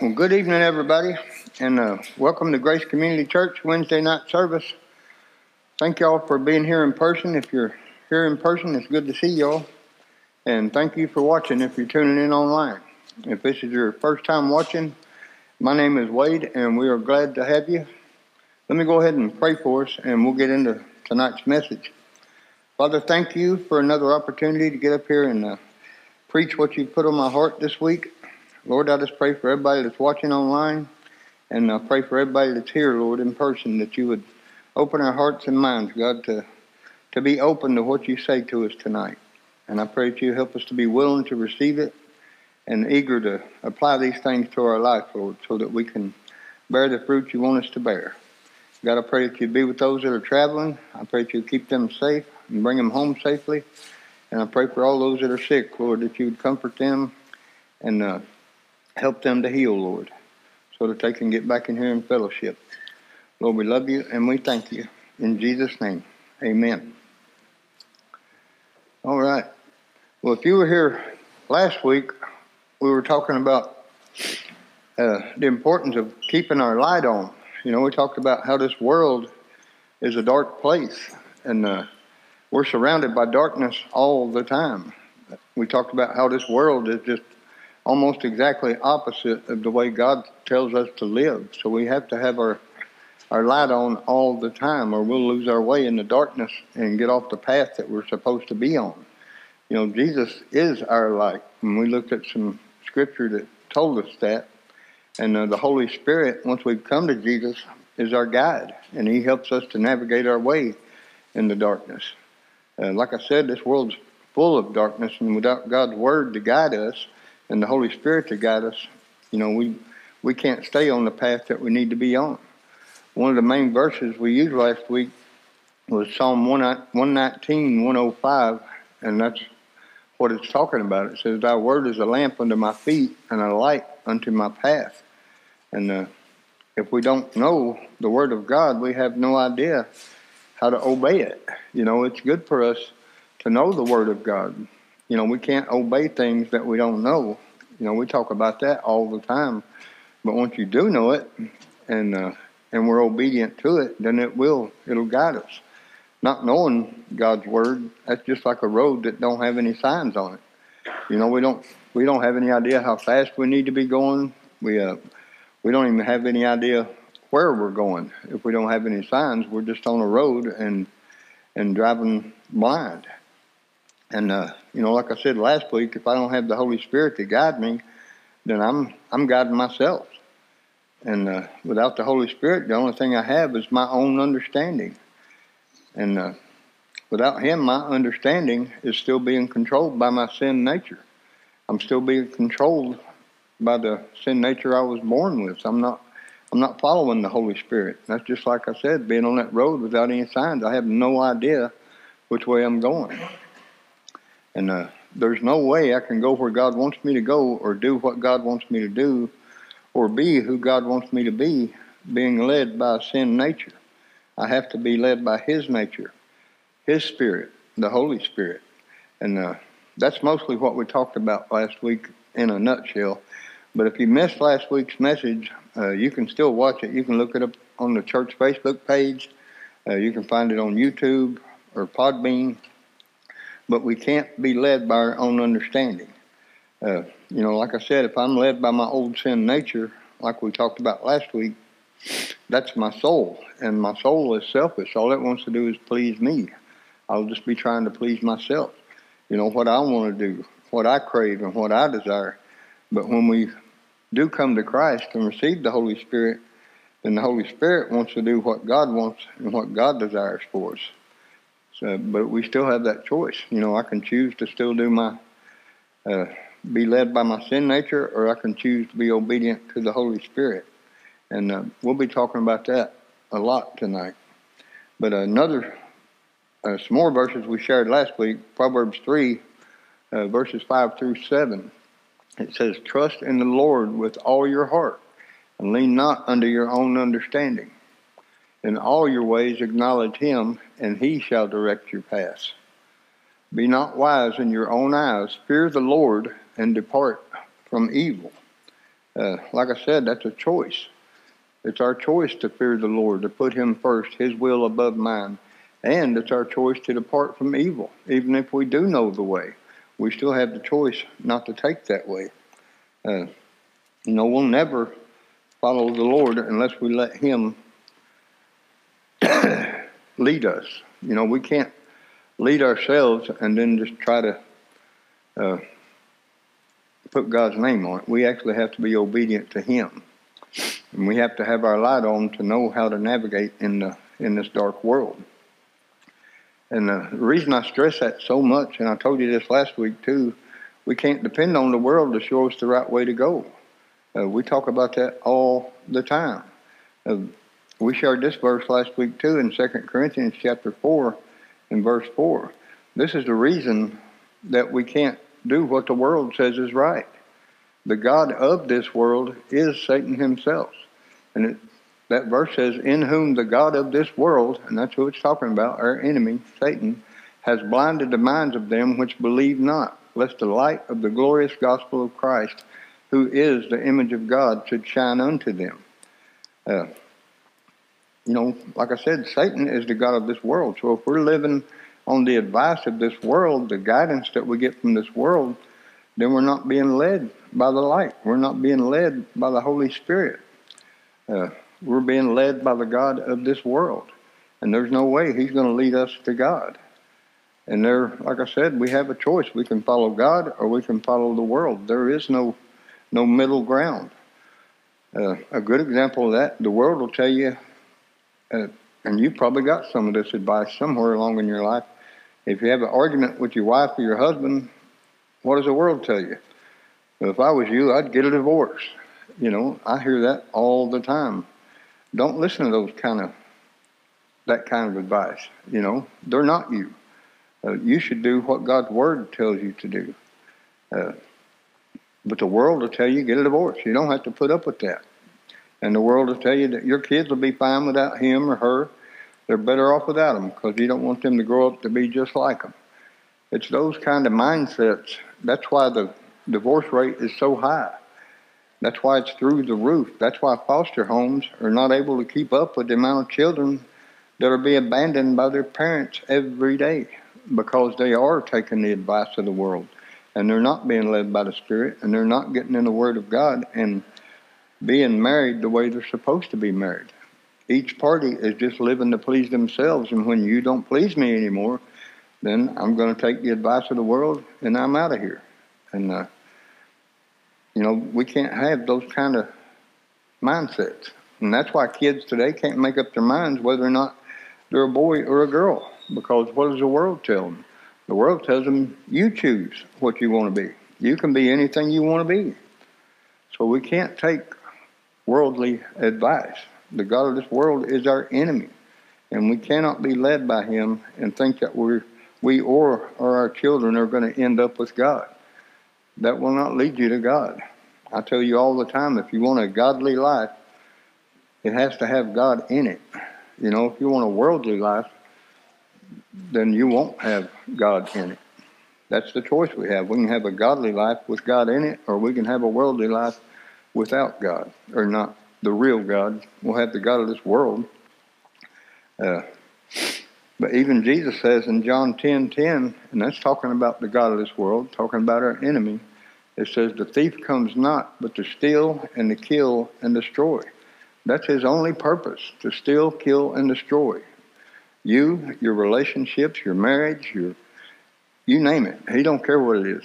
Well, good evening, everybody, and uh, welcome to Grace Community Church Wednesday night service. Thank y'all for being here in person. If you're here in person, it's good to see y'all. And thank you for watching if you're tuning in online. If this is your first time watching, my name is Wade, and we are glad to have you. Let me go ahead and pray for us, and we'll get into tonight's message. Father, thank you for another opportunity to get up here and uh, preach what you put on my heart this week. Lord, I just pray for everybody that's watching online, and I pray for everybody that's here, Lord, in person, that you would open our hearts and minds, God, to, to be open to what you say to us tonight. And I pray that you help us to be willing to receive it and eager to apply these things to our life, Lord, so that we can bear the fruit you want us to bear. God, I pray that you be with those that are traveling. I pray that you keep them safe and bring them home safely. And I pray for all those that are sick, Lord, that you would comfort them and uh, Help them to heal, Lord, so that they can get back in here in fellowship. Lord, we love you and we thank you. In Jesus' name, amen. All right. Well, if you were here last week, we were talking about uh, the importance of keeping our light on. You know, we talked about how this world is a dark place, and uh, we're surrounded by darkness all the time. We talked about how this world is just almost exactly opposite of the way God tells us to live. So we have to have our our light on all the time, or we'll lose our way in the darkness and get off the path that we're supposed to be on. You know, Jesus is our light, and we looked at some scripture that told us that. And uh, the Holy Spirit, once we've come to Jesus, is our guide, and He helps us to navigate our way in the darkness. Uh, like I said, this world's full of darkness, and without God's Word to guide us, and the Holy Spirit to guide us, you know, we we can't stay on the path that we need to be on. One of the main verses we used last week was Psalm 119, 105, and that's what it's talking about. It says, Thy word is a lamp unto my feet and a light unto my path. And uh, if we don't know the word of God, we have no idea how to obey it. You know, it's good for us to know the word of God you know, we can't obey things that we don't know. You know, we talk about that all the time. But once you do know it, and uh, and we're obedient to it, then it will it'll guide us. Not knowing God's word, that's just like a road that don't have any signs on it. You know, we don't we don't have any idea how fast we need to be going. We uh, we don't even have any idea where we're going. If we don't have any signs, we're just on a road and and driving blind. And uh, you know, like I said last week, if I don't have the Holy Spirit to guide me, then I'm I'm guiding myself. And uh, without the Holy Spirit, the only thing I have is my own understanding. And uh, without Him, my understanding is still being controlled by my sin nature. I'm still being controlled by the sin nature I was born with. I'm not I'm not following the Holy Spirit. That's just like I said, being on that road without any signs. I have no idea which way I'm going. And uh, there's no way I can go where God wants me to go or do what God wants me to do or be who God wants me to be being led by sin nature. I have to be led by His nature, His Spirit, the Holy Spirit. And uh, that's mostly what we talked about last week in a nutshell. But if you missed last week's message, uh, you can still watch it. You can look it up on the church Facebook page. Uh, you can find it on YouTube or Podbean but we can't be led by our own understanding. Uh, you know, like I said, if I'm led by my old sin nature, like we talked about last week, that's my soul, and my soul is selfish. All it wants to do is please me. I'll just be trying to please myself. You know, what I want to do, what I crave, and what I desire. But when we do come to Christ and receive the Holy Spirit, then the Holy Spirit wants to do what God wants and what God desires for us. So, but we still have that choice. You know, I can choose to still do my, uh, be led by my sin nature, or I can choose to be obedient to the Holy Spirit. And uh, we'll be talking about that a lot tonight. But another, uh, some more verses we shared last week, Proverbs 3, uh, verses 5 through 7. It says, Trust in the Lord with all your heart, and lean not unto your own understanding. In all your ways acknowledge him, and he shall direct your paths. Be not wise in your own eyes. Fear the Lord, and depart from evil. Uh, like I said, that's a choice. It's our choice to fear the Lord, to put Him first, His will above mine. And it's our choice to depart from evil. Even if we do know the way, we still have the choice not to take that way. Uh, you know, we'll never follow the Lord unless we let Him lead us. You know, we can't lead ourselves and then just try to uh, put God's name on it. We actually have to be obedient to Him, and we have to have our light on to know how to navigate in the in this dark world. And the reason I stress that so much, and I told you this last week too, we can't depend on the world to show us the right way to go. Uh, we talk about that all the time. Uh, we shared this verse last week too in 2 Corinthians chapter 4 and verse 4. This is the reason that we can't do what the world says is right. The God of this world is Satan himself. And it, that verse says, In whom the God of this world, and that's who it's talking about, our enemy, Satan, has blinded the minds of them which believe not, lest the light of the glorious gospel of Christ, who is the image of God, should shine unto them. Uh, you know, like I said, Satan is the God of this world. So if we're living on the advice of this world, the guidance that we get from this world, then we're not being led by the light. We're not being led by the Holy Spirit. Uh, we're being led by the God of this world. And there's no way He's going to lead us to God. And there, like I said, we have a choice. We can follow God or we can follow the world. There is no, no middle ground. Uh, a good example of that, the world will tell you, uh, and you probably got some of this advice somewhere along in your life. If you have an argument with your wife or your husband, what does the world tell you? Well, if I was you, I'd get a divorce. You know, I hear that all the time. Don't listen to those kind of that kind of advice. You know, they're not you. Uh, you should do what God's word tells you to do. Uh, but the world will tell you get a divorce. You don't have to put up with that. And the world will tell you that your kids will be fine without him or her. They're better off without them because you don't want them to grow up to be just like them. It's those kind of mindsets. That's why the divorce rate is so high. That's why it's through the roof. That's why foster homes are not able to keep up with the amount of children that are being abandoned by their parents every day because they are taking the advice of the world and they're not being led by the Spirit and they're not getting in the Word of God and being married the way they're supposed to be married. Each party is just living to please themselves, and when you don't please me anymore, then I'm going to take the advice of the world and I'm out of here. And uh, you know, we can't have those kind of mindsets. And that's why kids today can't make up their minds whether or not they're a boy or a girl. Because what does the world tell them? The world tells them you choose what you want to be. You can be anything you want to be. So we can't take worldly advice. The God of this world is our enemy. And we cannot be led by him and think that we're, we or, or our children are going to end up with God that will not lead you to God. I tell you all the time if you want a godly life, it has to have God in it. You know, if you want a worldly life, then you won't have God in it. That's the choice we have. We can have a godly life with God in it, or we can have a worldly life without God, or not the real God. We'll have the God of this world. Uh, but even Jesus says in John 10 10, and that's talking about the God of this world, talking about our enemy, it says, The thief comes not but to steal and to kill and destroy. That's his only purpose, to steal, kill, and destroy. You, your relationships, your marriage, your you name it. He don't care what it is.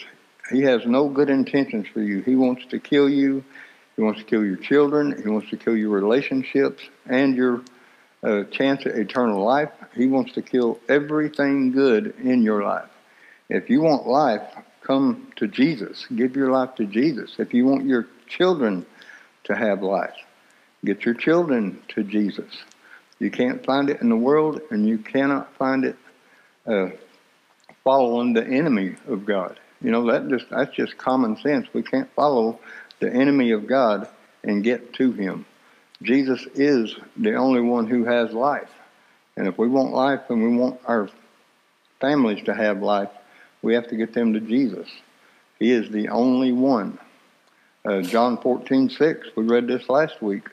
He has no good intentions for you. He wants to kill you. He wants to kill your children. He wants to kill your relationships and your uh, chance at eternal life. He wants to kill everything good in your life. If you want life, come to Jesus. Give your life to Jesus. If you want your children to have life, get your children to Jesus. You can't find it in the world, and you cannot find it uh, following the enemy of God. You know that just that's just common sense. We can't follow the enemy of God and get to Him. Jesus is the only one who has life. And if we want life and we want our families to have life, we have to get them to Jesus. He is the only one Uh, John 14, 6, we read this last week.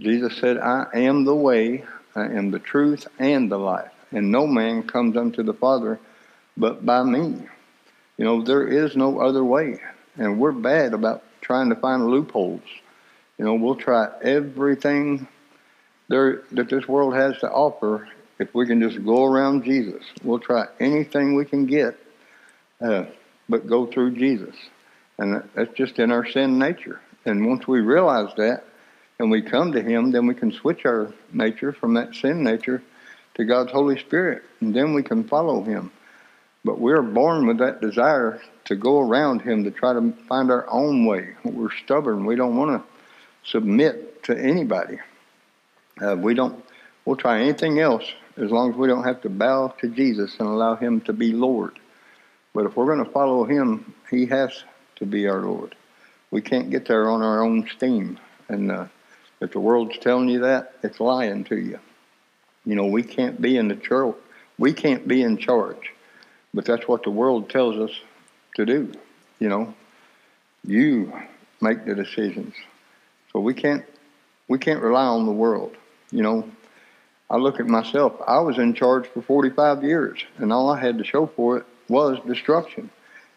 Jesus said, I am the way, I am the truth, and the life. And no man comes unto the Father but by me. You know, there is no other way. And we're bad about trying to find loopholes. You know, we'll try everything there that this world has to offer if we can just go around Jesus. We'll try anything we can get, uh, but go through Jesus. And that's just in our sin nature. And once we realize that and we come to Him, then we can switch our nature from that sin nature to God's Holy Spirit. And then we can follow Him. But we're born with that desire to go around Him to try to find our own way. We're stubborn. We don't want to submit to anybody. Uh, we don't. We'll try anything else as long as we don't have to bow to Jesus and allow Him to be Lord. But if we're going to follow Him, He has to be our Lord. We can't get there on our own steam. And uh, if the world's telling you that, it's lying to you. You know, we can't be in the church. We can't be in charge. But that's what the world tells us to do. You know, you make the decisions. So we can't we can't rely on the world. You know, I look at myself. I was in charge for 45 years, and all I had to show for it was destruction.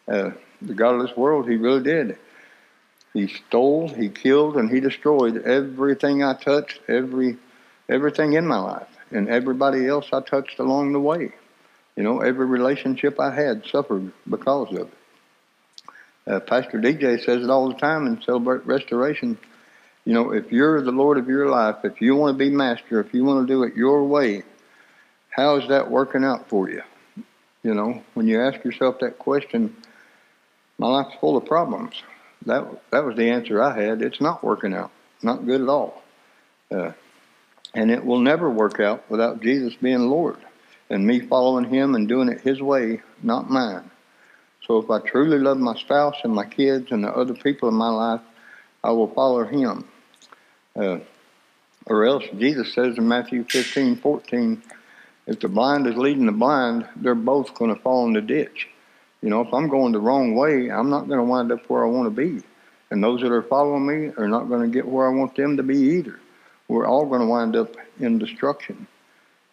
Uh, the God of this world, He really did. He stole, He killed, and He destroyed everything I touched, every everything in my life, and everybody else I touched along the way. You know, every relationship I had suffered because of it. Uh, Pastor DJ says it all the time in Celebrate Restoration. You know, if you're the Lord of your life, if you want to be master, if you want to do it your way, how is that working out for you? You know, when you ask yourself that question, my life's full of problems. That that was the answer I had. It's not working out, not good at all, uh, and it will never work out without Jesus being Lord and me following Him and doing it His way, not mine. So if I truly love my spouse and my kids and the other people in my life, I will follow Him. Uh, or else Jesus says in Matthew 15, 14, if the blind is leading the blind, they're both going to fall in the ditch. You know, if I'm going the wrong way, I'm not going to wind up where I want to be. And those that are following me are not going to get where I want them to be either. We're all going to wind up in destruction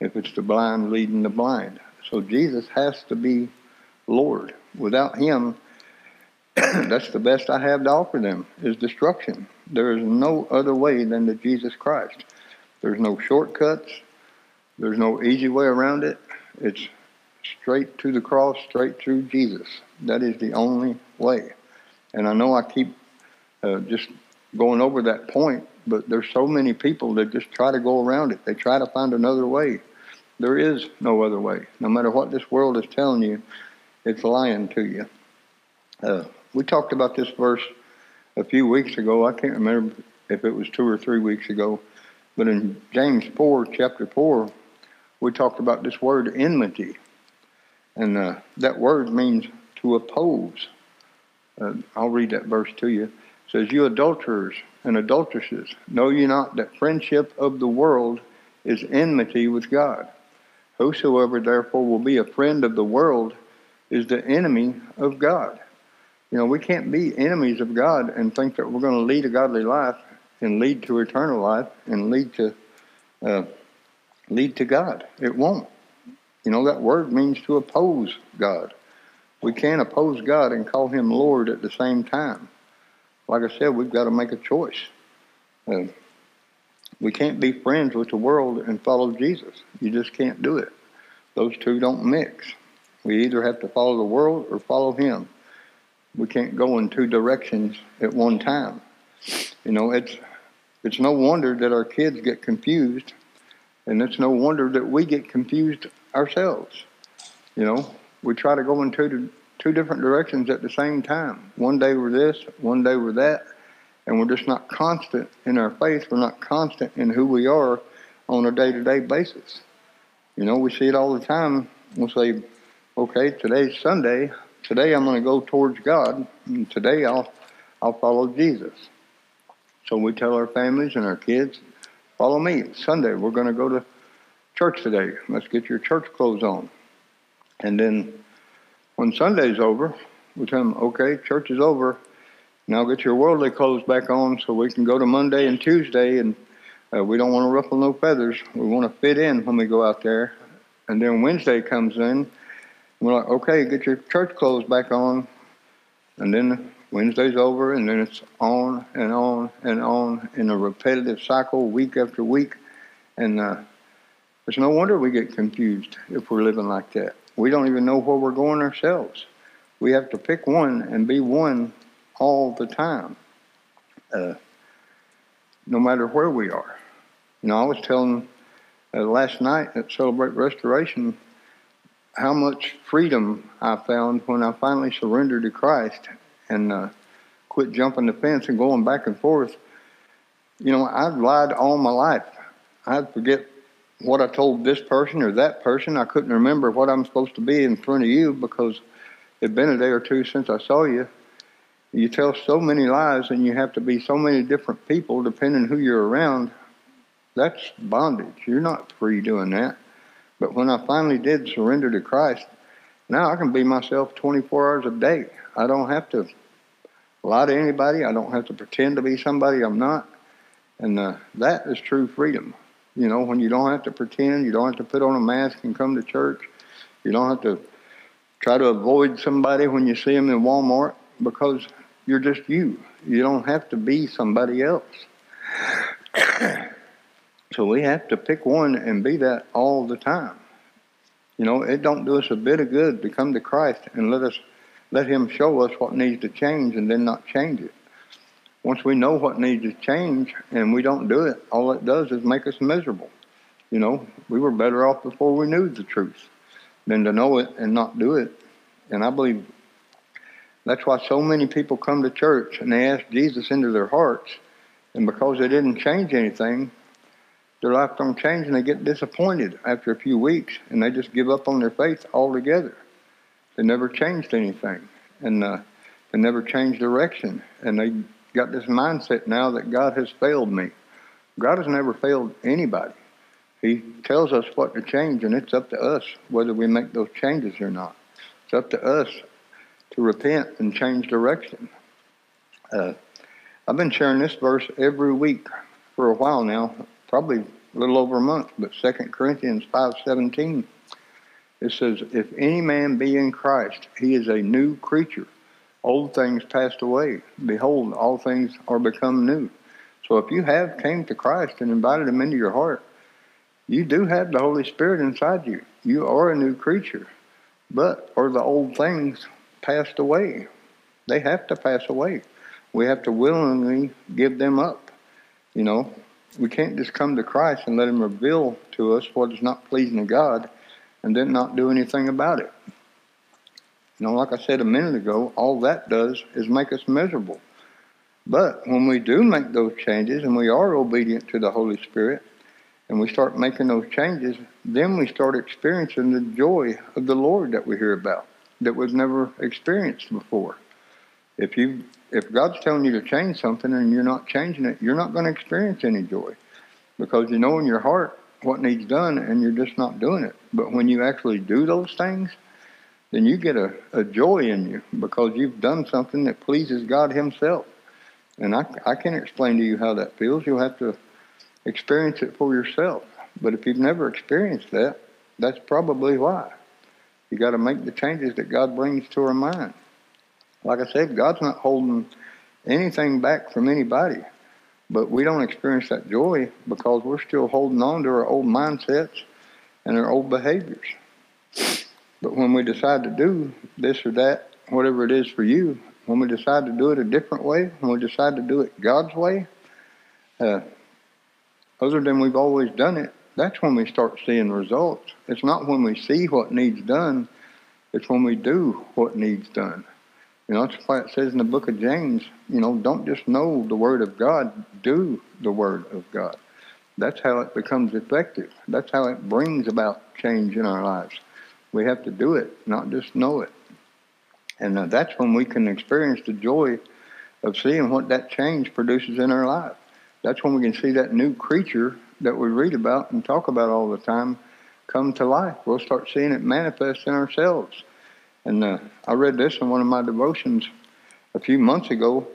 if it's the blind leading the blind. So Jesus has to be Lord. Without him, that's the best I have to offer them is destruction. There is no other way than to Jesus Christ. There's no shortcuts. There's no easy way around it. It's straight to the cross, straight through Jesus. That is the only way. And I know I keep uh, just going over that point, but there's so many people that just try to go around it. They try to find another way. There is no other way. No matter what this world is telling you, it's lying to you. Uh, we talked about this verse a few weeks ago. I can't remember if it was two or three weeks ago, but in James 4, chapter 4, we talked about this word enmity. And uh, that word means to oppose. Uh, I'll read that verse to you. It says, You adulterers and adulteresses, know ye not that friendship of the world is enmity with God? Whosoever therefore will be a friend of the world is the enemy of God. You know, we can't be enemies of God and think that we're going to lead a godly life and lead to eternal life and lead to uh, lead to God. It won't. You know, that word means to oppose God. We can't oppose God and call Him Lord at the same time. Like I said, we've got to make a choice. We can't be friends with the world and follow Jesus. You just can't do it. Those two don't mix. We either have to follow the world or follow Him. We can't go in two directions at one time. You know, it's it's no wonder that our kids get confused, and it's no wonder that we get confused ourselves. You know, we try to go in two two different directions at the same time. One day we're this, one day we're that, and we're just not constant in our faith. We're not constant in who we are on a day to day basis. You know, we see it all the time. We'll say, okay, today's Sunday. Today I'm going to go towards God, and today I'll I'll follow Jesus. So we tell our families and our kids, follow me. Sunday we're going to go to church today. Let's get your church clothes on. And then when Sunday's over, we tell them, okay, church is over Now get your worldly clothes back on so we can go to Monday and Tuesday, and uh, we don't want to ruffle no feathers. We want to fit in when we go out there. And then Wednesday comes in, we're like, okay, get your church clothes back on. And then Wednesday's over, and then it's on and on and on in a repetitive cycle, week after week. And uh, it's no wonder we get confused if we're living like that. We don't even know where we're going ourselves. We have to pick one and be one all the time, uh, no matter where we are. You know, I was telling uh, last night at Celebrate Restoration how much freedom I found when I finally surrendered to Christ and uh, quit jumping the fence and going back and forth. You know, I'd lied all my life. I'd forget what I told this person or that person. I couldn't remember what I'm supposed to be in front of you because it'd been a day or two since I saw you. You tell so many lies and you have to be so many different people depending who you're around. That's bondage. You're not free doing that. But when I finally did surrender to Christ, now I can be myself 24 hours a day. I don't have to lie to anybody. I don't have to pretend to be somebody I'm not. And uh, that is true freedom. You know, when you don't have to pretend, you don't have to put on a mask and come to church. You don't have to try to avoid somebody when you see them in Walmart because you're just you. You don't have to be somebody else. so we have to pick one and be that all the time. You know, it don't do us a bit of good to come to Christ and let us let him show us what needs to change and then not change it. Once we know what needs to change and we don't do it, all it does is make us miserable. You know, we were better off before we knew the truth than to know it and not do it. And I believe that's why so many people come to church and they ask Jesus into their hearts, and because they didn't change anything, their life don't change, and they get disappointed after a few weeks, and they just give up on their faith altogether. They never changed anything, and uh, they never changed direction, and they got this mindset now that God has failed me. God has never failed anybody. He tells us what to change, and it's up to us whether we make those changes or not. It's up to us to repent and change direction. Uh, I've been sharing this verse every week for a while now, probably a little over a month, but 2 Corinthians 5.17, it says, If any man be in Christ, he is a new creature. Old things passed away. Behold, all things are become new. So if you have came to Christ and invited him into your heart, you do have the Holy Spirit inside you. You are a new creature. But are the old things passed away. They have to pass away. We have to willingly give them up. You know, we can't just come to Christ and let Him reveal to us what is not pleasing to God and then not do anything about it. You know, like I said a minute ago, all that does is make us miserable. But when we do make those changes and we are obedient to the Holy Spirit and we start making those changes, then we start experiencing the joy of the Lord that we hear about that we've never experienced before. If you if God's telling you to change something and you're not changing it, you're not going to experience any joy because you know in your heart what needs done and you're just not doing it. But when you actually do those things, then you get a, a joy in you because you've done something that pleases God Himself. And I, I can't explain to you how that feels. You'll have to experience it for yourself. But if you've never experienced that, that's probably why. You got to make the changes that God brings to our mind. Like I said, God's not holding anything back from anybody, but we don't experience that joy because we're still holding on to our old mindsets and our old behaviors. But when we decide to do this or that, whatever it is for you, when we decide to do it a different way, when we decide to do it God's way, uh, other than we've always done it, that's when we start seeing results. It's not when we see what needs done, it's when we do what needs done. You know, that's why it says in the book of James, you know, don't just know the word of God, do the word of God. That's how it becomes effective. That's how it brings about change in our lives. We have to do it, not just know it. And uh, that's when we can experience the joy of seeing what that change produces in our life. That's when we can see that new creature that we read about and talk about all the time come to life. We'll start seeing it manifest in ourselves. And uh, I read this in one of my devotions a few months ago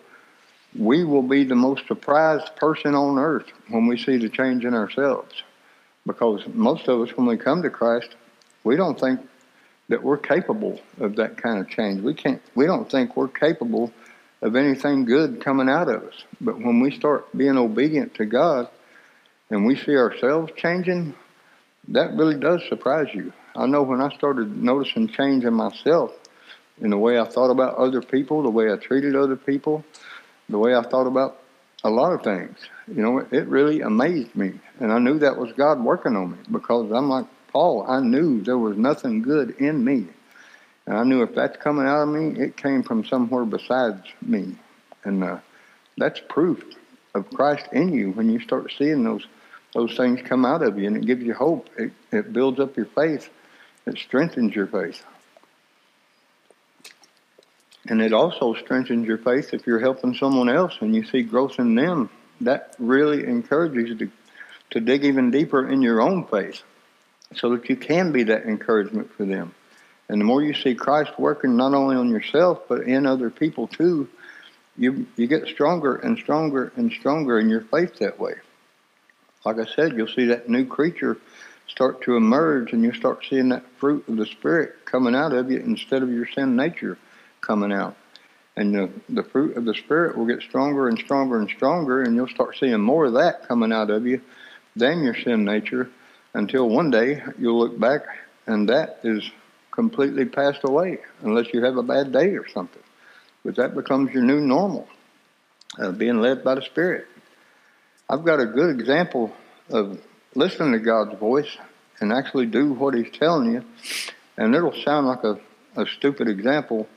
we will be the most surprised person on earth when we see the change in ourselves. Because most of us, when we come to Christ, we don't think that we're capable of that kind of change. We can't. We don't think we're capable of anything good coming out of us. But when we start being obedient to God, and we see ourselves changing, that really does surprise you. I know when I started noticing change in myself, in the way I thought about other people, the way I treated other people, the way I thought about a lot of things. You know, it really amazed me. And I knew that was God working on me because I'm like Paul, I knew there was nothing good in me. And I knew if that's coming out of me, it came from somewhere besides me. And uh, that's proof of Christ in you when you start seeing those those things come out of you and it gives you hope. It, it builds up your faith. It strengthens your faith. And it also strengthens your faith if you're helping someone else and you see growth in them. That really encourages you to, to dig even deeper in your own faith so that you can be that encouragement for them. And the more you see Christ working not only on yourself, but in other people too, you, you get stronger and stronger and stronger in your faith that way. Like I said, you'll see that new creature start to emerge and you start seeing that fruit of the Spirit coming out of you instead of your sin nature coming out. And the, the fruit of the Spirit will get stronger and stronger and stronger, and you'll start seeing more of that coming out of you than your sin nature until one day you'll look back and that is completely passed away unless you have a bad day or something. But that becomes your new normal, uh, being led by the Spirit. I've got a good example of listening to God's voice and actually do what He's telling you. And it'll sound like a, a stupid example,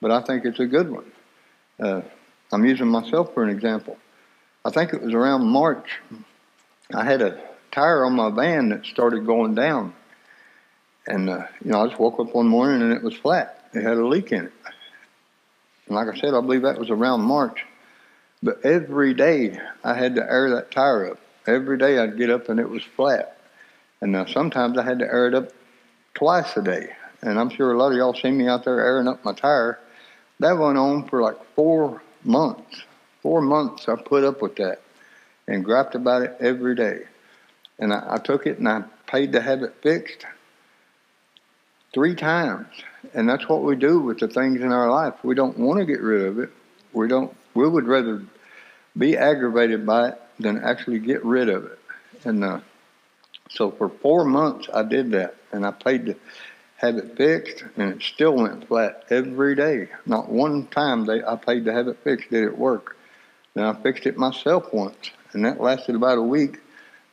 but I think it's a good one. Uh, I'm using myself for an example. I think it was around March. I had a tire on my van that started going down. And, uh, you know, I just woke up one morning and it was flat. It had a leak in it. And like I said, I believe that was around March. But every day I had to air that tire up. Every day I'd get up and it was flat. And uh, sometimes I had to air it up twice a day. And I'm sure a lot of y'all seen me out there airing up my tire. That went on for like four months. Four months I put up with that and griped about it every day. And I, I took it and I paid to have it fixed three times. And that's what we do with the things in our life. We don't want to get rid of it. We don't. We would rather be aggravated by it than actually get rid of it. And uh, so for four months I did that, and I paid to have it fixed, and it still went flat every day. Not one time they I paid to have it fixed did it work. Then I fixed it myself once, and that lasted about a week,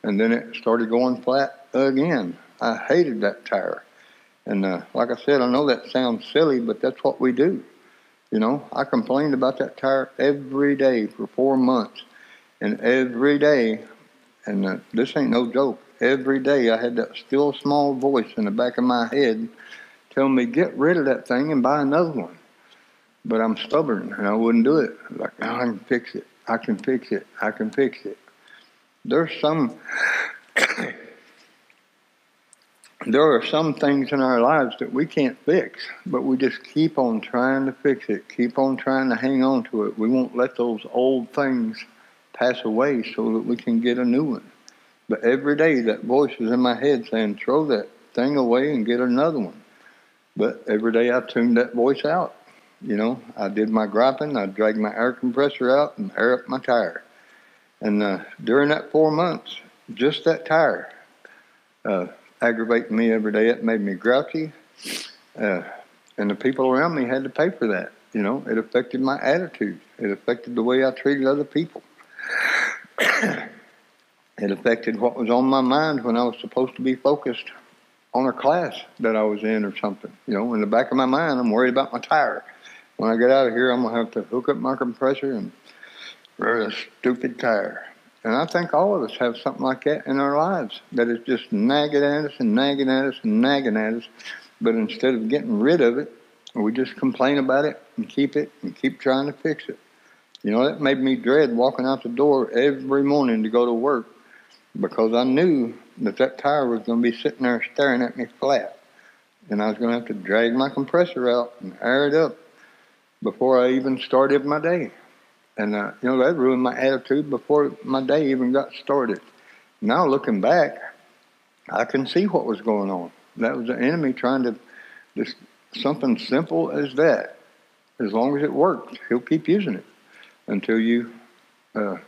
and then it started going flat again. I hated that tire, and uh, like I said, I know that sounds silly, but that's what we do. You know, I complained about that tire every day for four months, and every day, and uh, this ain't no joke. Every day I had that still small voice in the back of my head telling me, get rid of that thing and buy another one. But I'm stubborn and I wouldn't do it. Like, I can fix it. I can fix it. I can fix it. There's some, there are some things in our lives that we can't fix, but we just keep on trying to fix it, keep on trying to hang on to it. We won't let those old things pass away so that we can get a new one. But every day that voice is in my head saying, throw that thing away and get another one. But every day I tuned that voice out. You know, I did my griping, I dragged my air compressor out and air up my tire. And uh, during that four months, just that tire uh, aggravating me every day. It made me grouchy. Uh, and the people around me had to pay for that. You know, it affected my attitude. It affected the way I treated other people. It affected what was on my mind when I was supposed to be focused on a class that I was in or something. You know, in the back of my mind, I'm worried about my tire. When I get out of here, I'm going to have to hook up my compressor and wear a stupid tire. And I think all of us have something like that in our lives that is just nagging at us and nagging at us and nagging at us. But instead of getting rid of it, we just complain about it and keep it and keep trying to fix it. You know, that made me dread walking out the door every morning to go to work because I knew that that tire was going to be sitting there staring at me flat. And I was going to have to drag my compressor out and air it up before I even started my day. And, uh, you know, that ruined my attitude before my day even got started. Now, looking back, I can see what was going on. That was the enemy trying to just something simple as that. As long as it worked, he'll keep using it until you uh,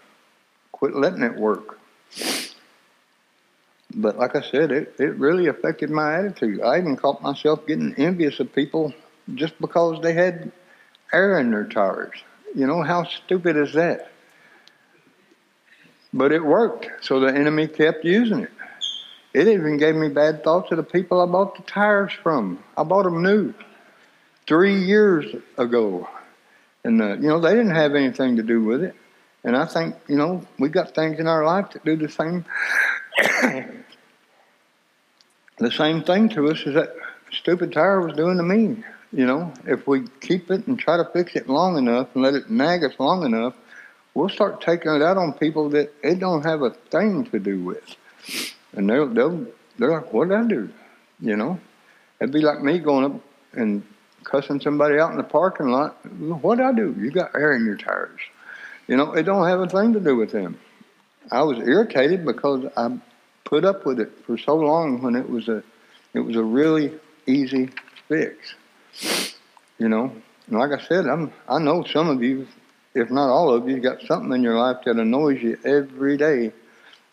quit letting it work. But like I said, it, it really affected my attitude. I even caught myself getting envious of people just because they had air in their tires. You know, how stupid is that? But it worked, so the enemy kept using it. It even gave me bad thoughts of the people I bought the tires from. I bought them new three years ago. And, uh, you know, they didn't have anything to do with it. And I think, you know, we got things in our life that do the same. the same thing to us as that stupid tire was doing to me. You know, if we keep it and try to fix it long enough and let it nag us long enough, we'll start taking it out on people that it don't have a thing to do with. And they'll, they'll, they're like, what did I do? You know, it'd be like me going up and cussing somebody out in the parking lot. What did I do? You got air in your tires. You know, it don't have a thing to do with them. I was irritated because I put up with it for so long when it was a, it was a really easy fix. You know, and like I said, I'm, I know some of you, if not all of you, got something in your life that annoys you every day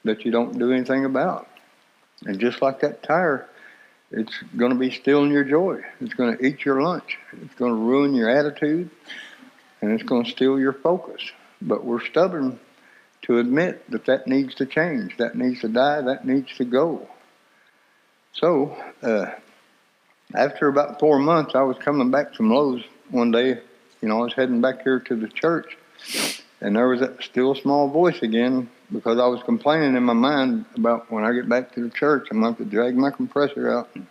that you don't do anything about. And just like that tire, it's going to be stealing your joy. It's going to eat your lunch. It's going to ruin your attitude, and it's going to steal your focus. But we're stubborn to admit that that needs to change. That needs to die. That needs to go. So, uh, after about four months, I was coming back from Lowe's one day. You know, I was heading back here to the church, and there was that still small voice again because I was complaining in my mind about when I get back to the church, I'm going to have to drag my compressor out and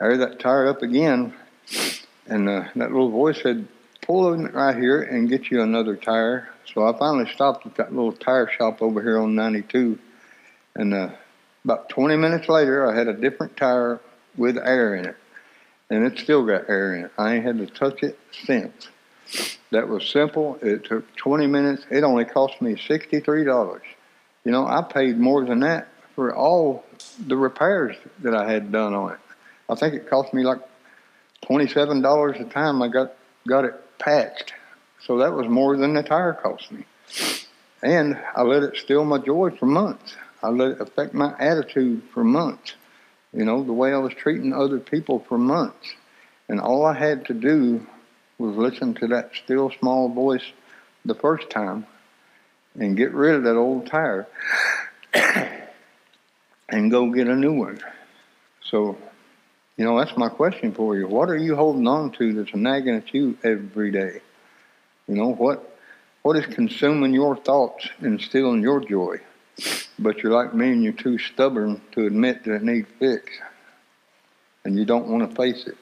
air that tire up again. And uh, that little voice said, pull in right here and get you another tire. So I finally stopped at that little tire shop over here on 92. And uh, about 20 minutes later, I had a different tire with air in it. And it still got air in it. I ain't had to touch it since. That was simple. It took 20 minutes. It only cost me $63. You know, I paid more than that for all the repairs that I had done on it. I think it cost me like twenty-seven dollars a time I got got it patched. So that was more than the tire cost me. And I let it steal my joy for months. I let it affect my attitude for months. You know, the way I was treating other people for months. And all I had to do was listen to that still small voice the first time and get rid of that old tire and go get a new one. So, you know, that's my question for you. What are you holding on to that's nagging at you every day? You know, what what is consuming your thoughts and stealing your joy? But you're like me and you're too stubborn to admit that it needs fix. And you don't want to face it.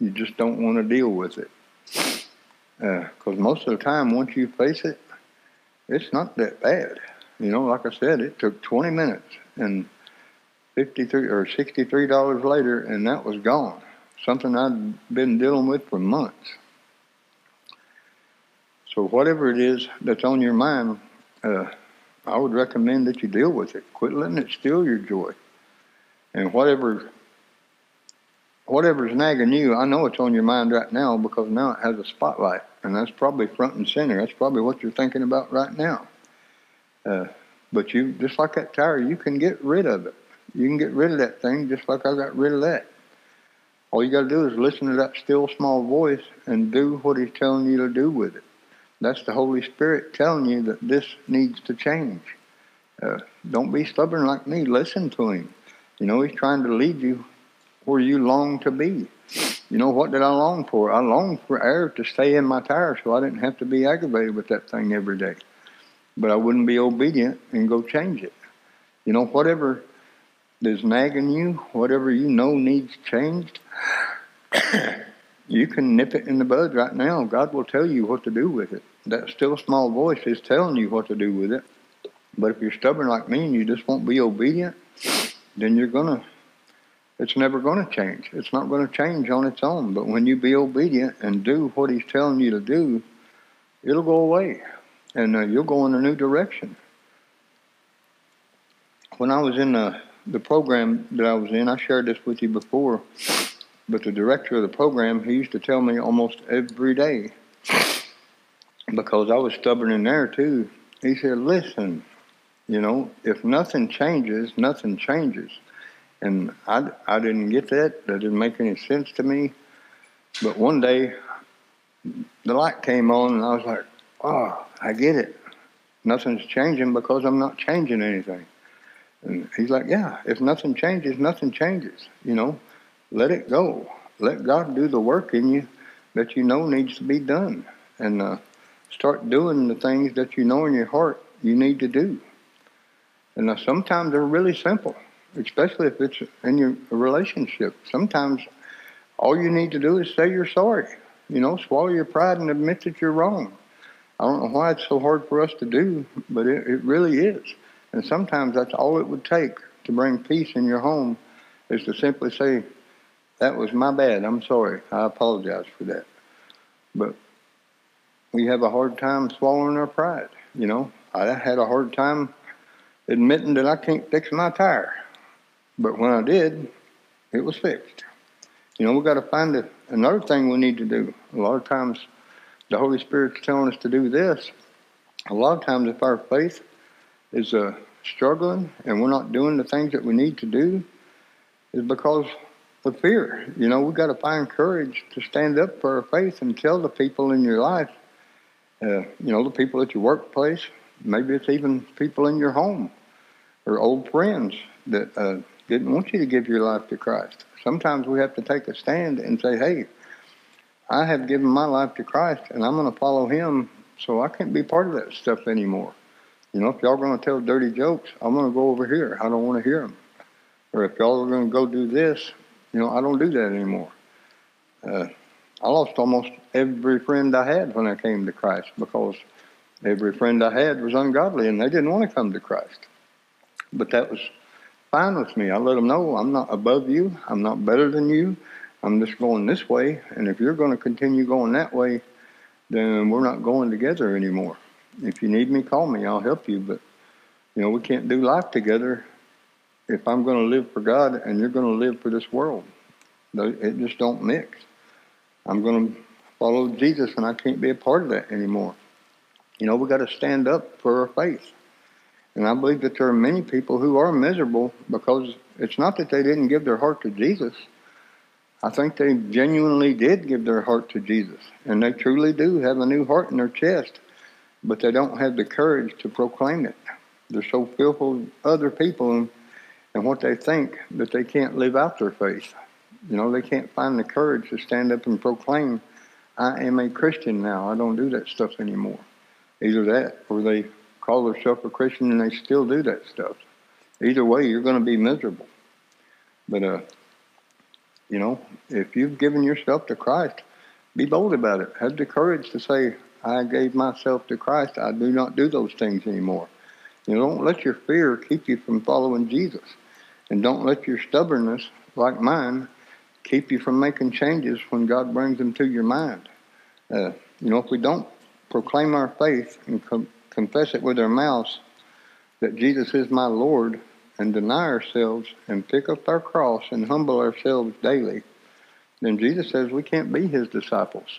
You just don't want to deal with it. Because uh, most of the time, once you face it, it's not that bad. You know, like I said, it took 20 minutes and 53 or 63 dollars later, and that was gone. Something I'd been dealing with for months. So whatever it is that's on your mind, uh, I would recommend that you deal with it. Quit letting it steal your joy. And whatever whatever's nagging you, I know it's on your mind right now because now it has a spotlight, and that's probably front and center. That's probably what you're thinking about right now. Uh, but you, just like that tire, you can get rid of it. You can get rid of that thing just like I got rid of that. All you got to do is listen to that still small voice and do what He's telling you to do with it. That's the Holy Spirit telling you that this needs to change. Uh, don't be stubborn like me. Listen to Him. You know, He's trying to lead you where you long to be. You know, what did I long for? I longed for air to stay in my tire so I didn't have to be aggravated with that thing every day. But I wouldn't be obedient and go change it. You know, whatever is nagging you, whatever you know needs changed, you can nip it in the bud right now. God will tell you what to do with it. That still small voice is telling you what to do with it. But if you're stubborn like me and you just won't be obedient, then you're going to it's never going to change. It's not going to change on its own. But when you be obedient and do what He's telling you to do, it'll go away, and uh, you'll go in a new direction. When I was in the, the program that I was in, I shared this with you before, but the director of the program, he used to tell me almost every day, because I was stubborn in there too. He said, Listen, you know, if nothing changes, nothing changes. And I, I didn't get that. That didn't make any sense to me. But one day, the light came on, and I was like, oh, I get it. Nothing's changing because I'm not changing anything. And he's like, yeah, if nothing changes, nothing changes. You know, let it go. Let God do the work in you that you know needs to be done. And uh, start doing the things that you know in your heart you need to do. And sometimes they're really simple, especially if it's in your relationship. Sometimes all you need to do is say you're sorry. You know, swallow your pride and admit that you're wrong. I don't know why it's so hard for us to do, but it, it really is. And sometimes that's all it would take to bring peace in your home is to simply say, that was my bad. I'm sorry. I apologize for that. But we have a hard time swallowing our pride. You know, I had a hard time admitting that I can't fix my tire. But when I did, it was fixed. You know, we've got to find a, another thing we need to do. A lot of times, the Holy Spirit's telling us to do this. A lot of times, if our faith is uh, struggling and we're not doing the things that we need to do, is because of fear. You know, we've got to find courage to stand up for our faith and tell the people in your life, uh, you know, the people at your workplace, maybe it's even people in your home or old friends that uh, didn't want you to give your life to Christ. Sometimes we have to take a stand and say, hey, I have given my life to Christ and I'm going to follow him, so I can't be part of that stuff anymore. You know, if y'all going to tell dirty jokes, I'm going to go over here. I don't want to hear them. Or if y'all are going to go do this, you know, I don't do that anymore. Uh, I lost almost every friend I had when I came to Christ because every friend I had was ungodly and they didn't want to come to Christ. But that was fine with me. I let them know I'm not above you. I'm not better than you. I'm just going this way. And if you're going to continue going that way, then we're not going together anymore. If you need me, call me. I'll help you. But, you know, we can't do life together if I'm going to live for God and you're going to live for this world. It just don't mix. I'm going to follow Jesus and I can't be a part of that anymore. You know, we got to stand up for our faith. And I believe that there are many people who are miserable because it's not that they didn't give their heart to Jesus. I think they genuinely did give their heart to Jesus. And they truly do have a new heart in their chest. But they don't have the courage to proclaim it. They're so fearful of other people and, and what they think that they can't live out their faith. You know, they can't find the courage to stand up and proclaim, I am a Christian now. I don't do that stuff anymore. Either that or they call themselves a Christian and they still do that stuff. Either way, you're going to be miserable. But, uh, you know, if you've given yourself to Christ, be bold about it. Have the courage to say, I gave myself to Christ. I do not do those things anymore. You know, don't let your fear keep you from following Jesus. And don't let your stubbornness, like mine, keep you from making changes when God brings them to your mind. Uh, you know, if we don't proclaim our faith and com- confess it with our mouths that Jesus is my Lord and deny ourselves and pick up our cross and humble ourselves daily, then Jesus says we can't be his disciples.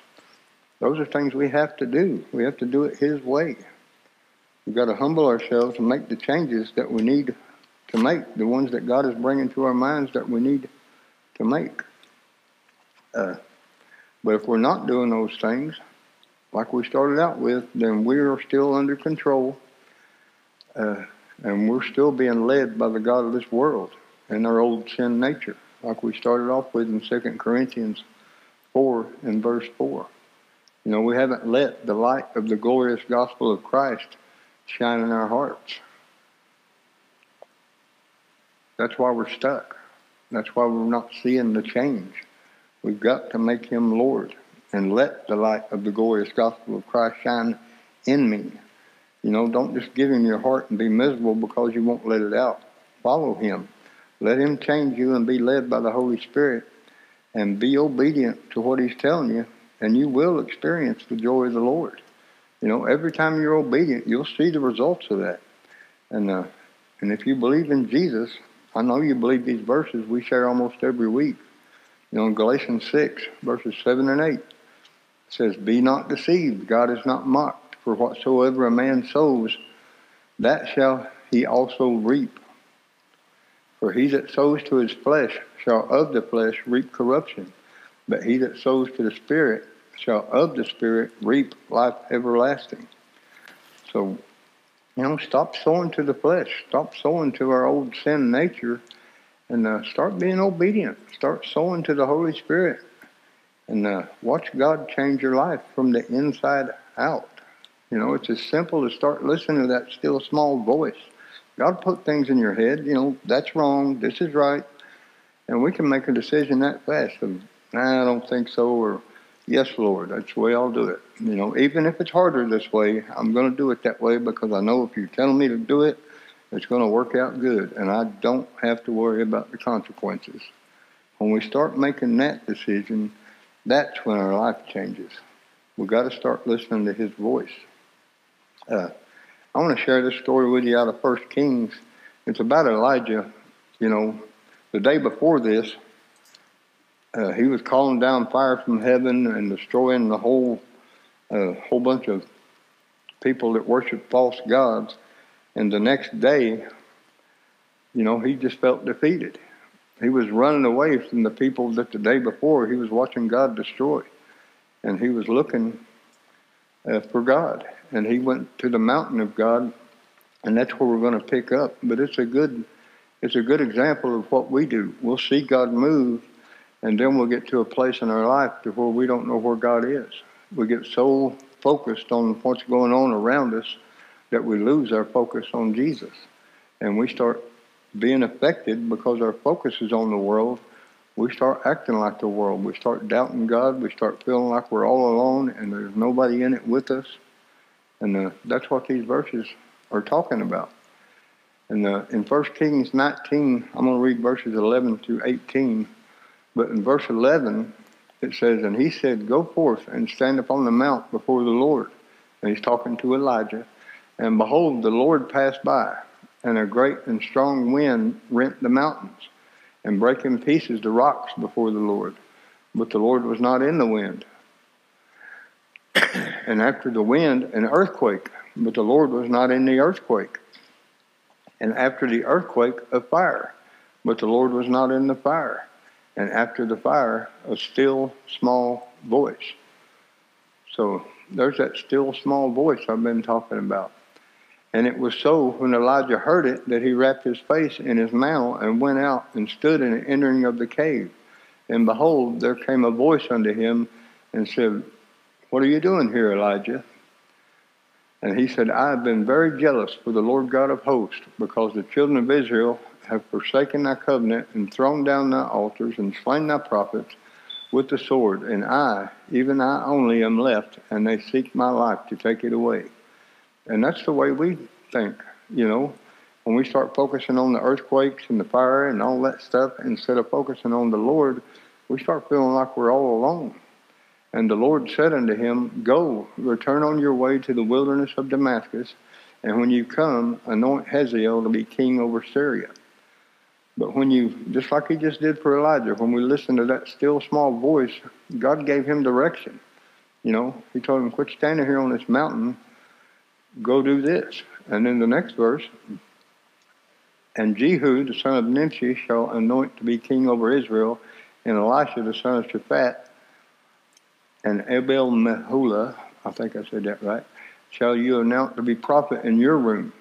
Those are things we have to do. We have to do it his way. We've got to humble ourselves and make the changes that we need to make, the ones that God is bringing to our minds that we need to make. Uh, but if we're not doing those things, like we started out with, then we are still under control. Uh, and we're still being led by the God of this world and our old sin nature, like we started off with in 2 Corinthians 4 and verse 4. You know, we haven't let the light of the glorious gospel of Christ shine in our hearts. That's why we're stuck. That's why we're not seeing the change. We've got to make him Lord and let the light of the glorious gospel of Christ shine in me. You know, don't just give him your heart and be miserable because you won't let it out. Follow him. Let him change you and be led by the Holy Spirit and be obedient to what he's telling you, and you will experience the joy of the Lord. You know, every time you're obedient, you'll see the results of that. And uh, and if you believe in Jesus, I know you believe these verses we share almost every week. You know, in Galatians 6, verses 7 and 8, it says, Be not deceived, God is not mocked, for whatsoever a man sows, that shall he also reap. For he that sows to his flesh shall of the flesh reap corruption, but he that sows to the Spirit shall of the Spirit reap life everlasting. So you know, stop sowing to the flesh. Stop sowing to our old sin nature and uh, start being obedient. Start sowing to the Holy Spirit and uh, watch God change your life from the inside out. You know, it's as simple as start listening to that still small voice. God put things in your head, you know, that's wrong, this is right. And we can make a decision that fast of, nah, I don't think so, or Yes, Lord, that's the way I'll do it. You know, even if it's harder this way, I'm going to do it that way because I know if you're telling me to do it, it's going to work out good, and I don't have to worry about the consequences. When we start making that decision, that's when our life changes. We've got to start listening to His voice. Uh, I want to share this story with you out of First Kings. It's about Elijah. You know, the day before this, uh, he was calling down fire from heaven and destroying the whole uh, whole bunch of people that worship false gods. And the next day, you know, he just felt defeated. He was running away from the people that the day before he was watching God destroy. And he was looking uh, for God. And he went to the mountain of God, and that's where we're going to pick up. But it's a good, it's a good example of what we do. We'll see God move and then we'll get to a place in our life to where we don't know where God is. We get so focused on what's going on around us that we lose our focus on Jesus. And we start being affected because our focus is on the world. We start acting like the world. We start doubting God. We start feeling like we're all alone and there's nobody in it with us. And uh, that's what these verses are talking about. And uh, in 1 Kings 19, I'm going to read verses 11 to 18. But in verse 11, it says, And he said, Go forth and stand upon the mount before the Lord. And he's talking to Elijah. And behold, the Lord passed by, and a great and strong wind rent the mountains, and brake in pieces the rocks before the Lord. But the Lord was not in the wind. and after the wind, an earthquake, but the Lord was not in the earthquake. And after the earthquake, a fire, but the Lord was not in the fire and after the fire, a still small voice. So there's that still small voice I've been talking about. And it was so when Elijah heard it that he wrapped his face in his mantle and went out and stood in the entering of the cave. And behold, there came a voice unto him and said, What are you doing here, Elijah? And he said, I have been very jealous for the Lord God of hosts, because the children of Israel have forsaken thy covenant and thrown down thy altars and slain thy prophets with the sword, and I, even I only, am left, and they seek my life to take it away. And that's the way we think, you know. When we start focusing on the earthquakes and the fire and all that stuff, instead of focusing on the Lord, we start feeling like we're all alone. And the Lord said unto him, Go, return on your way to the wilderness of Damascus, and when you come, anoint Hazael to be king over Syria. But when you, just like he just did for Elijah, when we listen to that still small voice, God gave him direction. You know, he told him, quit standing here on this mountain, go do this. And in the next verse, and Jehu, the son of Nimshi, shall anoint to be king over Israel, and Elisha, the son of Shaphat, and Abel Meholah, I think I said that right, shall you anoint to be prophet in your room.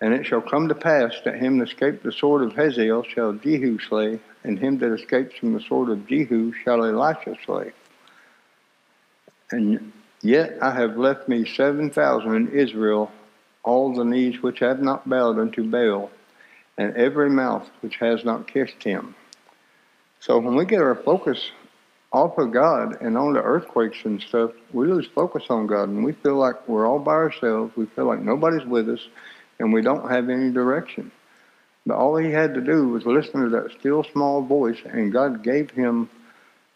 And it shall come to pass that him that escaped the sword of Hazael shall Jehu slay, and him that escapes from the sword of Jehu shall Elisha slay. And yet I have left me seven thousand in Israel, all the knees which have not bowed unto Baal, and every mouth which has not kissed him. So when we get our focus off of God and on the earthquakes and stuff, we lose focus on God, and we feel like we're all by ourselves. We feel like nobody's with us and we don't have any direction. But all he had to do was listen to that still small voice, and God gave him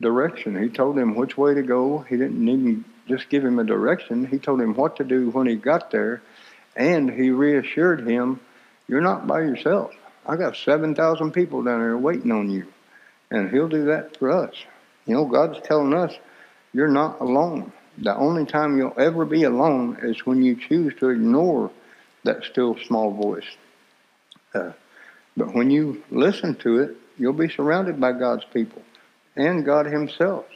direction. He told him which way to go. He didn't even just give him a direction. He told him what to do when he got there, and he reassured him, You're not by yourself. I got 7,000 people down there waiting on you. And he'll do that for us. You know, God's telling us, You're not alone. The only time you'll ever be alone is when you choose to ignore that still small voice. Uh, but when you listen to it, you'll be surrounded by God's people and God Himself.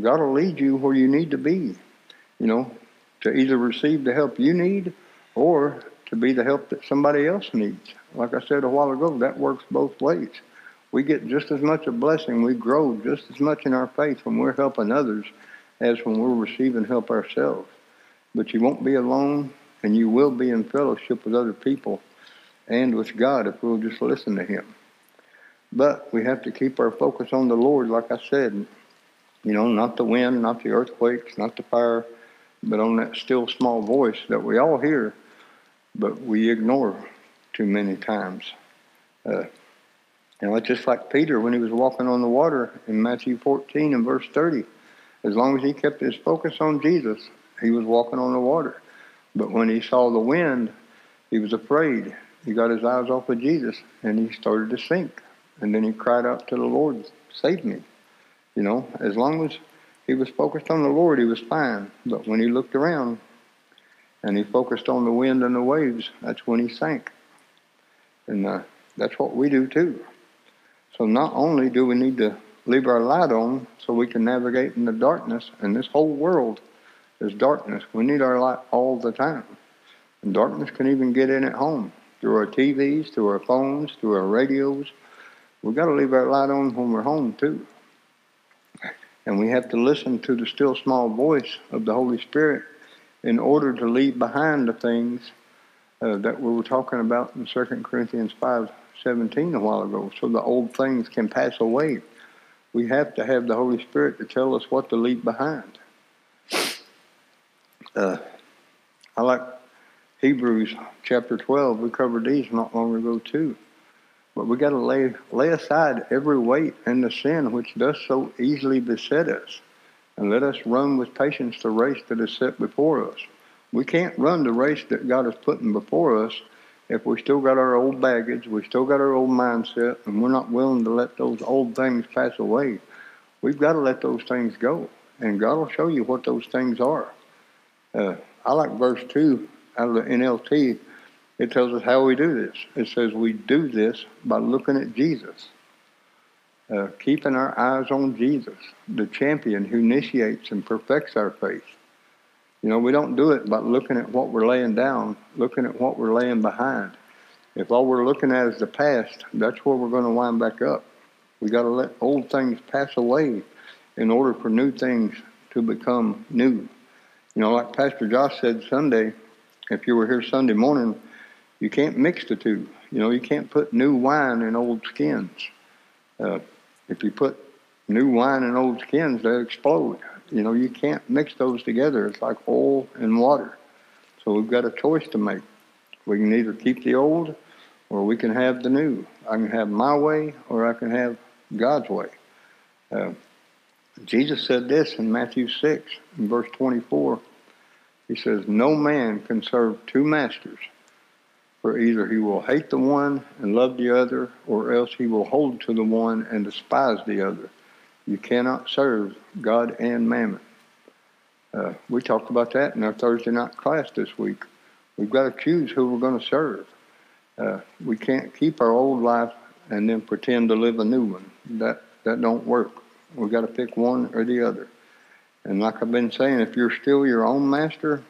God will lead you where you need to be, you know, to either receive the help you need or to be the help that somebody else needs. Like I said a while ago, that works both ways. We get just as much a blessing, we grow just as much in our faith when we're helping others as when we're receiving help ourselves. But you won't be alone, and you will be in fellowship with other people and with God if we'll just listen to Him. But we have to keep our focus on the Lord, like I said. You know, not the wind, not the earthquakes, not the fire, but on that still small voice that we all hear, but we ignore too many times. Uh, you know, it's just like Peter when he was walking on the water in Matthew 14 and verse 30. As long as he kept his focus on Jesus, he was walking on the water. But when he saw the wind, he was afraid. He got his eyes off of Jesus and he started to sink. And then he cried out to the Lord, Save me. You know, as long as he was focused on the Lord, he was fine. But when he looked around and he focused on the wind and the waves, that's when he sank. And uh, that's what we do too. So not only do we need to leave our light on so we can navigate in the darkness, and this whole world is darkness. We need our light all the time. And darkness can even get in at home through our TVs, through our phones, through our radios. We've got to leave our light on when we're home too. And we have to listen to the still small voice of the Holy Spirit in order to leave behind the things uh, that we were talking about in 2 Corinthians 5 17 a while ago, so the old things can pass away. We have to have the Holy Spirit to tell us what to leave behind. Uh, I like Hebrews chapter 12. We covered these not long ago, too. But we got to lay, lay aside every weight and the sin which does so easily beset us, and let us run with patience the race that is set before us. We can't run the race that God is putting before us if we still got our old baggage, we still got our old mindset, and we're not willing to let those old things pass away, we've got to let those things go. And God will show you what those things are. Uh, I like verse 2 out of the NLT. It tells us how we do this. It says we do this by looking at Jesus, uh, keeping our eyes on Jesus, the champion who initiates and perfects our faith. You know, we don't do it by looking at what we're laying down, looking at what we're laying behind. If all we're looking at is the past, that's where we're going to wind back up. We got to let old things pass away in order for new things to become new. You know, like Pastor Josh said Sunday, if you were here Sunday morning, you can't mix the two. You know, you can't put new wine in old skins. Uh, if you put new wine in old skins, they explode. You know, you can't mix those together. It's like oil and water. So we've got a choice to make. We can either keep the old or we can have the new. I can have my way or I can have God's way. Uh, Jesus said this in Matthew 6, in verse 24. He says, No man can serve two masters, for either he will hate the one and love the other, or else he will hold to the one and despise the other. You cannot serve God and mammon. Uh, we talked about that in our Thursday night class this week. We've got to choose who we're going to serve. Uh, we can't keep our old life and then pretend to live a new one. That that don't work. We've got to pick one or the other. And like I've been saying, if you're still your own master,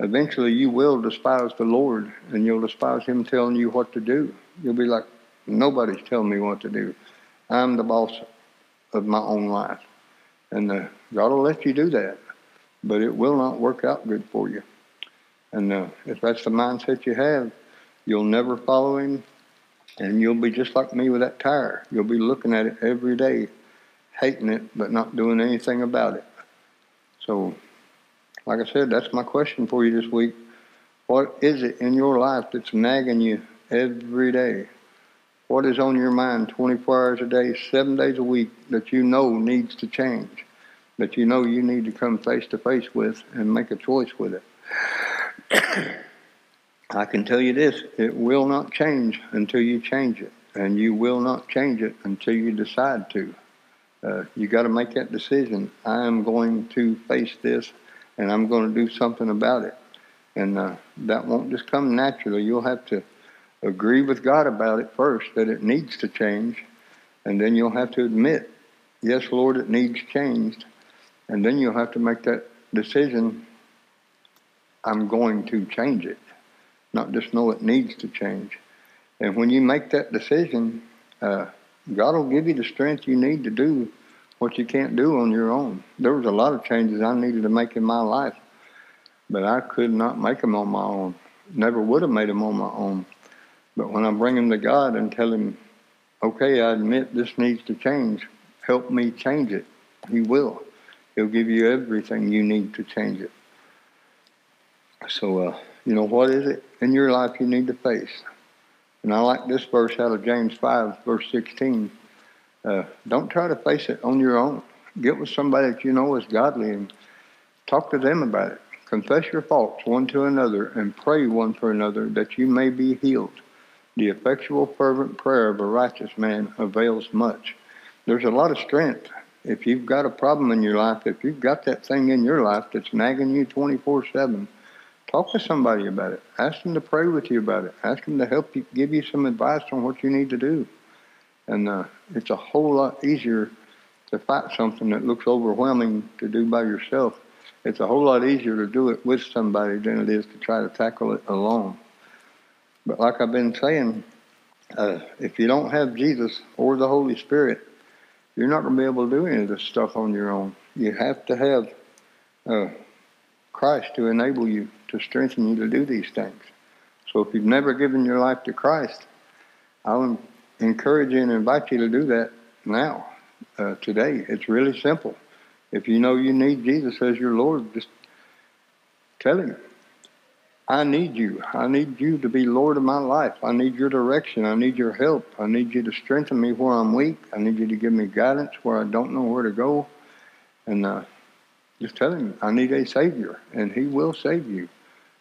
eventually you will despise the Lord and you'll despise Him telling you what to do. You'll be like, nobody's telling me what to do. I'm the boss of my own life. And uh, God will let you do that, but it will not work out good for you. And uh, if that's the mindset you have, you'll never follow Him, and you'll be just like me with that tire. You'll be looking at it every day, hating it, but not doing anything about it. So, like I said, that's my question for you this week. What is it in your life that's nagging you every day? What is on your mind 24 hours a day, seven days a week that you know needs to change? that you know you need to come face to face with and make a choice with it. I can tell you this it will not change until you change it, and you will not change it until you decide to. Uh, you got to make that decision. I am going to face this, and I'm going to do something about it. And uh, that won't just come naturally. You'll have to agree with God about it first, that it needs to change, and then you'll have to admit, yes, Lord, it needs changed. And then you'll have to make that decision I'm going to change it not just know it needs to change. And when you make that decision, uh, God will give you the strength you need to do what you can't do on your own. There was a lot of changes I needed to make in my life, but I could not make them on my own. Never would have made them on my own. But when I bring them to God and tell Him, okay, I admit this needs to change, help me change it, He will. He'll give you everything you need to change it. So, uh, you know, what is it in your life you need to face? And I like this verse out of James 5, verse 16. Uh, don't try to face it on your own. Get with somebody that you know is godly and talk to them about it. Confess your faults one to another and pray one for another that you may be healed. The effectual, fervent prayer of a righteous man avails much. There's a lot of strength. If you've got a problem in your life, if you've got that thing in your life that's nagging you 24 7, Talk to somebody about it. Ask them to pray with you about it. Ask them to help you, give you some advice on what you need to do. And uh, it's a whole lot easier to fight something that looks overwhelming to do by yourself. It's a whole lot easier to do it with somebody than it is to try to tackle it alone. But like I've been saying, uh, if you don't have Jesus or the Holy Spirit, you're not going to be able to do any of this stuff on your own. You have to have uh, Christ to enable you to strengthen you to do these things. So if you've never given your life to Christ, I'll encourage you and invite you to do that now, uh, today. It's really simple. If you know you need Jesus as your Lord, just tell Him, I need you. I need you to be Lord of my life. I need your direction. I need your help. I need you to strengthen me where I'm weak. I need you to give me guidance where I don't know where to go. And uh, just tell Him, I need a Savior, and He will save you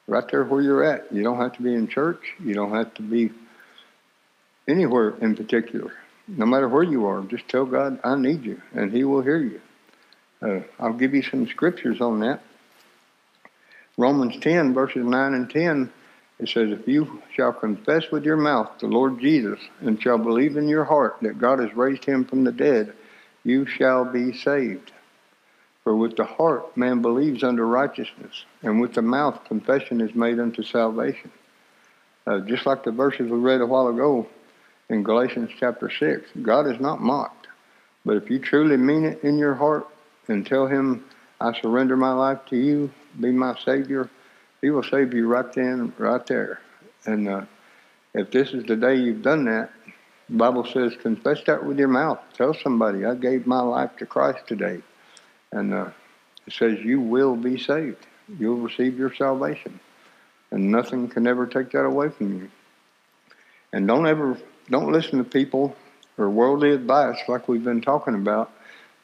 right there where you're at. You don't have to be in church. You don't have to be anywhere in particular. No matter where you are, just tell God, I need you, and He will hear you. Uh, I'll give you some scriptures on that. Romans 10, verses 9 and 10, it says, If you shall confess with your mouth the Lord Jesus, and shall believe in your heart that God has raised him from the dead, you shall be saved. For with the heart man believes unto righteousness, and with the mouth confession is made unto salvation. Uh, just like the verses we read a while ago in Galatians chapter 6, God is not mocked. But if you truly mean it in your heart and tell Him, I surrender my life to you, be my Savior, He will save you right then, right there. And uh, if this is the day you've done that, the Bible says, confess that with your mouth. Tell somebody, I gave my life to Christ today. And uh, it says, You will be saved. You'll receive your salvation. And nothing can ever take that away from you. And don't ever, don't listen to people or worldly advice like we've been talking about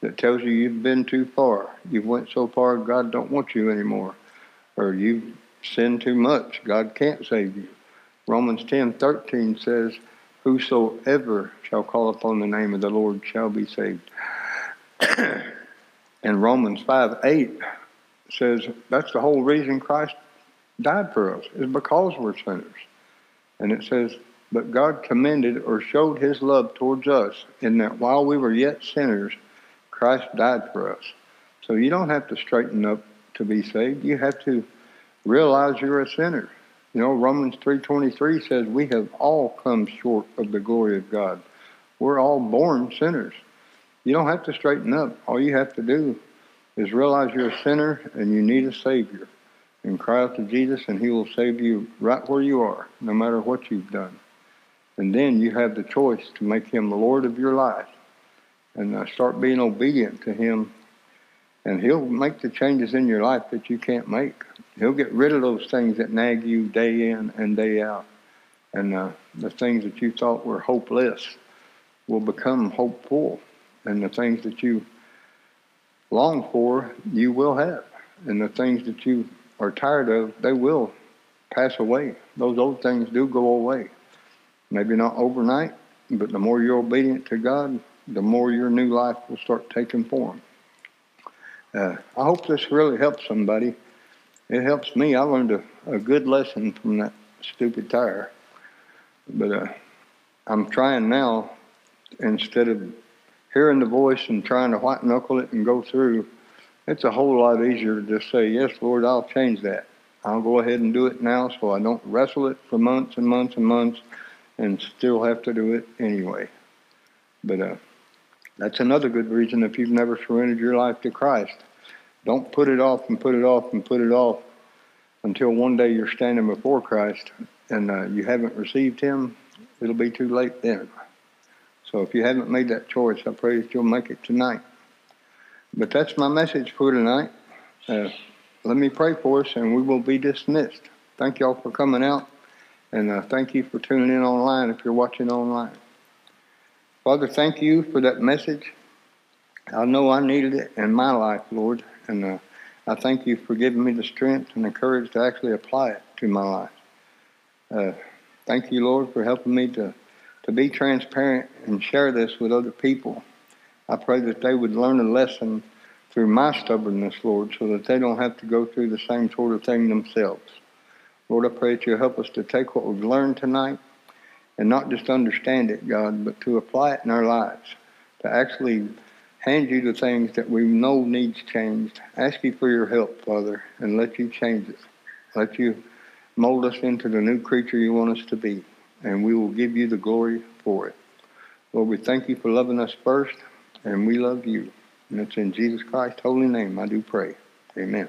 that tells you you've been too far. You've went so far, God don't want you anymore. Or you've sinned too much, God can't save you. Romans 10 13 says, Whosoever shall call upon the name of the Lord shall be saved. And Romans 5 8 says that's the whole reason Christ died for us, is because we're sinners. And it says, But God commended or showed his love towards us in that while we were yet sinners, Christ died for us. So you don't have to straighten up to be saved. You have to realize you're a sinner. You know, Romans 3.23 says we have all come short of the glory of God. We're all born sinners. You don't have to straighten up. All you have to do is realize you're a sinner and you need a Savior. And cry out to Jesus, and He will save you right where you are, no matter what you've done. And then you have the choice to make Him the Lord of your life and uh, start being obedient to Him. And He'll make the changes in your life that you can't make. He'll get rid of those things that nag you day in and day out. And uh, the things that you thought were hopeless will become hopeful and the things that you long for, you will have. And the things that you are tired of, they will pass away. Those old things do go away. Maybe not overnight, but the more you're obedient to God, the more your new life will start taking form. Uh, I hope this really helps somebody. It helps me. I learned a, a good lesson from that stupid tire. But uh, I'm trying now, instead of hearing the voice and trying to white knuckle it and go through, it's a whole lot easier to just say, Yes, Lord, I'll change that. I'll go ahead and do it now so I don't wrestle it for months and months and months and still have to do it anyway. But uh, that's another good reason if you've never surrendered your life to Christ. Don't put it off and put it off and put it off until one day you're standing before Christ and uh, you haven't received Him. It'll be too late then. So if you haven't made that choice, I pray that you'll make it tonight. But that's my message for tonight. Uh, let me pray for us and we will be dismissed. Thank y'all for coming out. And uh, thank you for tuning in online if you're watching online. Father, thank you for that message. I know I needed it in my life, Lord. And uh, I thank you for giving me the strength and the courage to actually apply it to my life. Uh, thank you, Lord, for helping me to, to be transparent and share this with other people. I pray that they would learn a lesson through my stubbornness, Lord, so that they don't have to go through the same sort of thing themselves. Lord, I pray that you help us to take what we've learned tonight and not just understand it, God, but to apply it in our lives, to actually hand you the things that we know needs changed. Ask you for your help, Father, and let you change it. Let you mold us into the new creature you want us to be, and we will give you the glory for it. Lord, we thank you for loving us first, and we love you. And it's in Jesus Christ's holy name I do pray. Amen.